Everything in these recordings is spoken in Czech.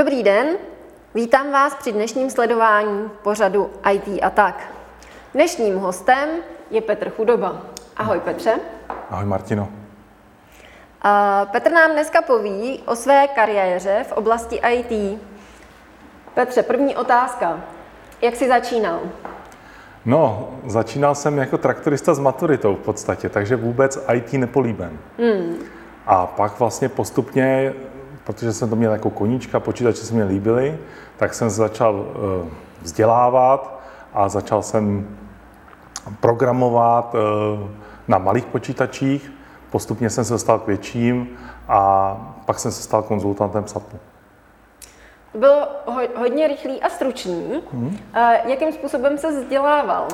Dobrý den, vítám vás při dnešním sledování pořadu IT a tak. Dnešním hostem je Petr Chudoba. Ahoj Petře. Ahoj Martino. A Petr nám dneska poví o své kariéře v oblasti IT. Petře, první otázka. Jak jsi začínal? No, začínal jsem jako traktorista s maturitou v podstatě, takže vůbec IT nepolíben. Hmm. A pak vlastně postupně, protože jsem to měl jako koníčka, počítače se mě líbily, tak jsem se začal eh, vzdělávat a začal jsem programovat eh, na malých počítačích. Postupně jsem se dostal k větším a pak jsem se stal konzultantem SAPu. To bylo hodně rychlý a stručný. Hmm. Jakým způsobem se vzdělával?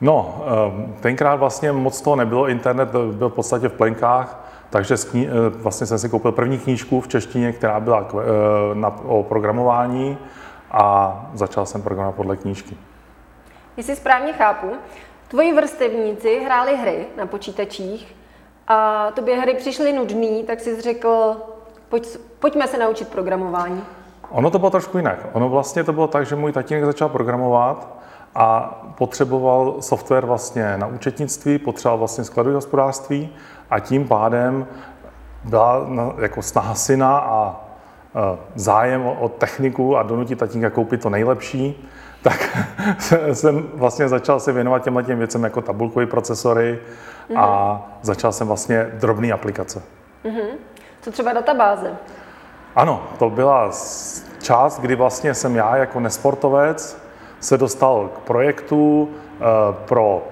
No, eh, tenkrát vlastně moc toho nebylo, internet byl v podstatě v plenkách, takže eh, vlastně jsem si koupil první knížku v češtině, která byla eh, na, o programování a začal jsem programovat podle knížky. Jestli správně chápu, tvoji vrstevníci hráli hry na počítačích a tobě hry přišly nudný, tak jsi řekl, pojď, pojďme se naučit programování. Ono to bylo trošku jinak. Ono vlastně to bylo tak, že můj tatínek začal programovat a potřeboval software vlastně na účetnictví, potřeboval vlastně skladové hospodářství a tím pádem byla jako snaha syna a zájem o techniku a donutit tatínka koupit to nejlepší, tak jsem vlastně začal se věnovat těmhle těm věcem jako tabulkové procesory mm-hmm. a mhm. začal jsem vlastně drobné aplikace. Mm-hmm. Co třeba databáze? Ano, to byla část, kdy vlastně jsem já jako nesportovec se dostal k projektu eh, pro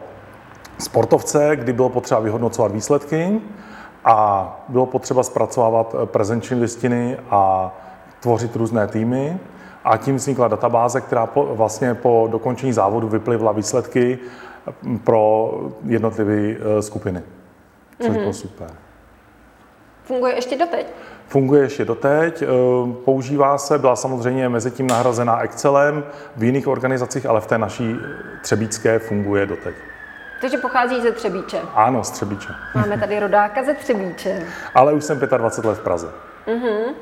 sportovce, kdy bylo potřeba vyhodnocovat výsledky a bylo potřeba zpracovávat eh, prezenční listiny a tvořit různé týmy. A tím vznikla databáze, která po, vlastně po dokončení závodu vyplivla výsledky hm, pro jednotlivé eh, skupiny, což mm-hmm. bylo super. Funguje ještě doteď? Funguje ještě doteď, eh, používá se, byla samozřejmě mezi tím nahrazená Excelem v jiných organizacích, ale v té naší třebícké funguje doteď. Takže pochází ze Třebíče? Ano, z Třebíče. Máme tady rodáka ze Třebíče. Ale už jsem 25 let v Praze. Uh-huh.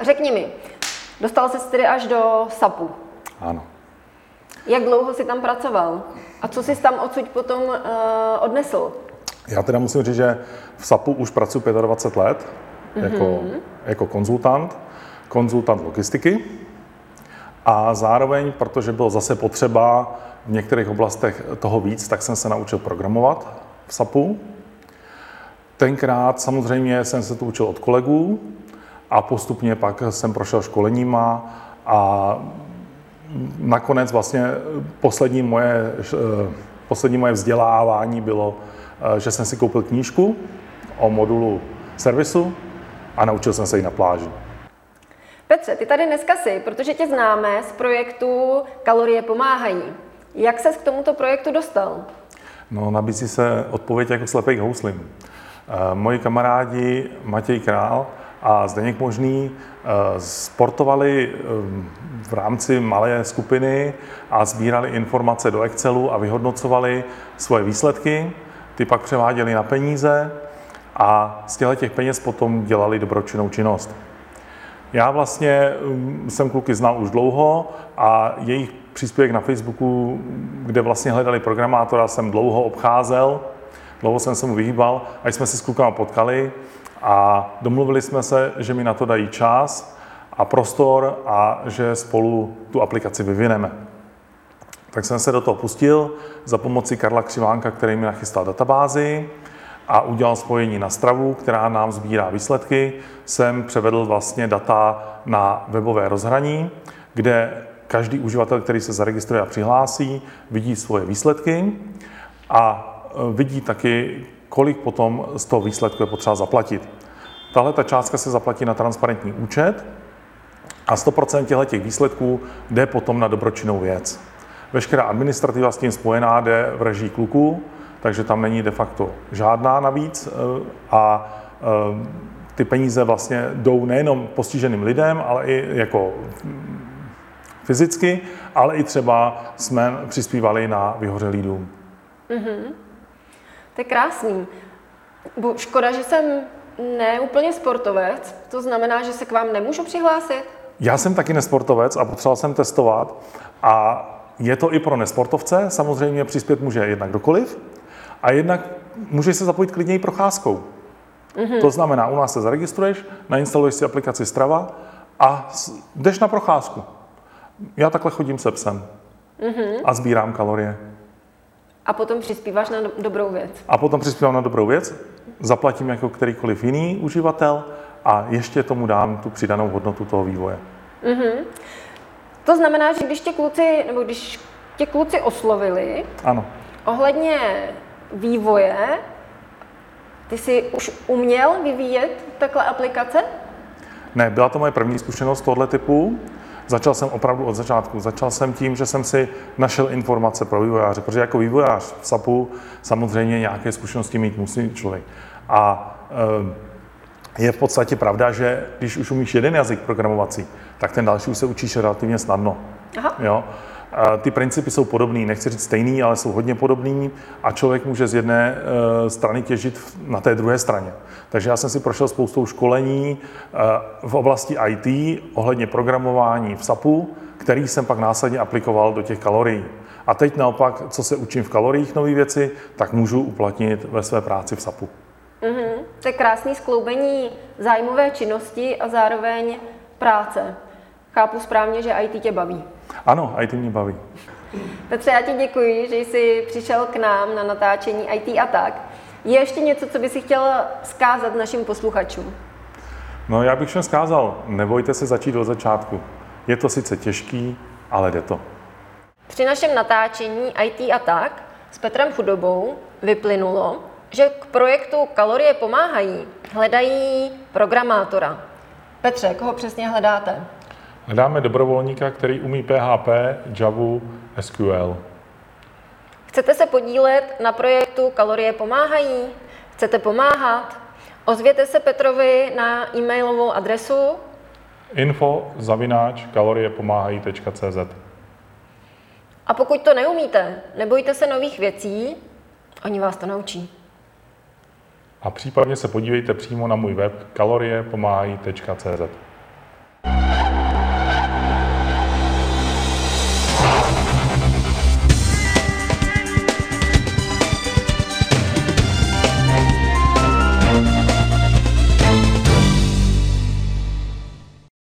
Řekni mi, dostal jsi tedy až do SAPu. Ano. Jak dlouho jsi tam pracoval? A co jsi tam odsud potom uh, odnesl? Já teda musím říct, že v SAPu už pracuji 25 let jako, mm-hmm. jako konzultant, konzultant logistiky. A zároveň, protože bylo zase potřeba v některých oblastech toho víc, tak jsem se naučil programovat v SAPu. Tenkrát samozřejmě jsem se to učil od kolegů a postupně pak jsem prošel školeníma a nakonec vlastně poslední moje, poslední moje vzdělávání bylo, že jsem si koupil knížku o modulu servisu a naučil jsem se ji na pláži. Petře, ty tady dneska jsi, protože tě známe z projektu Kalorie pomáhají. Jak ses k tomuto projektu dostal? No, nabízí se odpověď jako slepej k houslim. E, moji kamarádi Matěj Král a Zdeněk Možný e, sportovali e, v rámci malé skupiny a sbírali informace do Excelu a vyhodnocovali svoje výsledky. Ty pak převáděli na peníze a z těchto těch peněz potom dělali dobročinnou činnost. Já vlastně um, jsem kluky znal už dlouho a jejich příspěvek na Facebooku, kde vlastně hledali programátora, jsem dlouho obcházel, dlouho jsem se mu vyhýbal, až jsme se s klukama potkali a domluvili jsme se, že mi na to dají čas a prostor a že spolu tu aplikaci vyvineme. Tak jsem se do toho pustil za pomoci Karla Křivánka, který mi nachystal databázi a udělal spojení na stravu, která nám sbírá výsledky, jsem převedl vlastně data na webové rozhraní, kde každý uživatel, který se zaregistruje a přihlásí, vidí svoje výsledky a e, vidí taky, kolik potom z toho výsledku je potřeba zaplatit. Tahle ta částka se zaplatí na transparentní účet a 100% těch výsledků jde potom na dobročinnou věc. Veškerá administrativa s tím spojená jde v režii kluků, takže tam není de facto žádná navíc eh, a eh, ty peníze vlastně jdou nejenom postiženým lidem, ale i jako fyzicky, ale i třeba jsme přispívali na vyhořelý dům. Mm-hmm. To je krásný. Bo škoda, že jsem ne úplně sportovec, to znamená, že se k vám nemůžu přihlásit? Já jsem taky nesportovec a potřeboval jsem testovat a je to i pro nesportovce, samozřejmě přispět může jednak kdokoliv a jednak může se zapojit klidně i procházkou. Mm-hmm. To znamená, u nás se zaregistruješ, nainstaluješ si aplikaci Strava a jdeš na procházku. Já takhle chodím se psem mm-hmm. a sbírám kalorie. A potom přispíváš na dobrou věc. A potom přispívám na dobrou věc, zaplatím jako kterýkoliv jiný uživatel a ještě tomu dám tu přidanou hodnotu toho vývoje. Mm-hmm. To znamená, že když tě kluci, nebo když tě kluci oslovili ano. ohledně vývoje, ty jsi už uměl vyvíjet takhle aplikace? Ne, byla to moje první zkušenost tohle typu. Začal jsem opravdu od začátku. Začal jsem tím, že jsem si našel informace pro vývojáře, protože jako vývojář v SAPu samozřejmě nějaké zkušenosti mít musí člověk. A e, je v podstatě pravda, že když už umíš jeden jazyk programovací, tak ten další už se učíš relativně snadno. Aha. Jo? Ty principy jsou podobný, nechci říct stejný, ale jsou hodně podobný a člověk může z jedné eh, strany těžit na té druhé straně. Takže já jsem si prošel spoustou školení eh, v oblasti IT ohledně programování v SAPu, který jsem pak následně aplikoval do těch kalorií. A teď naopak, co se učím v kaloriích nové věci, tak můžu uplatnit ve své práci v SAPu. Mm-hmm. To je krásný skloubení zájmové činnosti a zároveň práce. Chápu správně, že IT tě baví. Ano, IT mě baví. Petře, já ti děkuji, že jsi přišel k nám na natáčení IT a tak. Je ještě něco, co by si chtěl zkázat našim posluchačům? No, já bych všem zkázal, nebojte se začít od začátku. Je to sice těžký, ale jde to. Při našem natáčení IT a tak s Petrem Chudobou vyplynulo, že k projektu Kalorie pomáhají hledají programátora. Petře, koho přesně hledáte? Hledáme dobrovolníka, který umí PHP, Java, SQL. Chcete se podílet na projektu Kalorie pomáhají? Chcete pomáhat? Ozvěte se Petrovi na e-mailovou adresu info zavináč kaloriepomáhají.cz A pokud to neumíte, nebojte se nových věcí, oni vás to naučí. A případně se podívejte přímo na můj web kaloriepomáhají.cz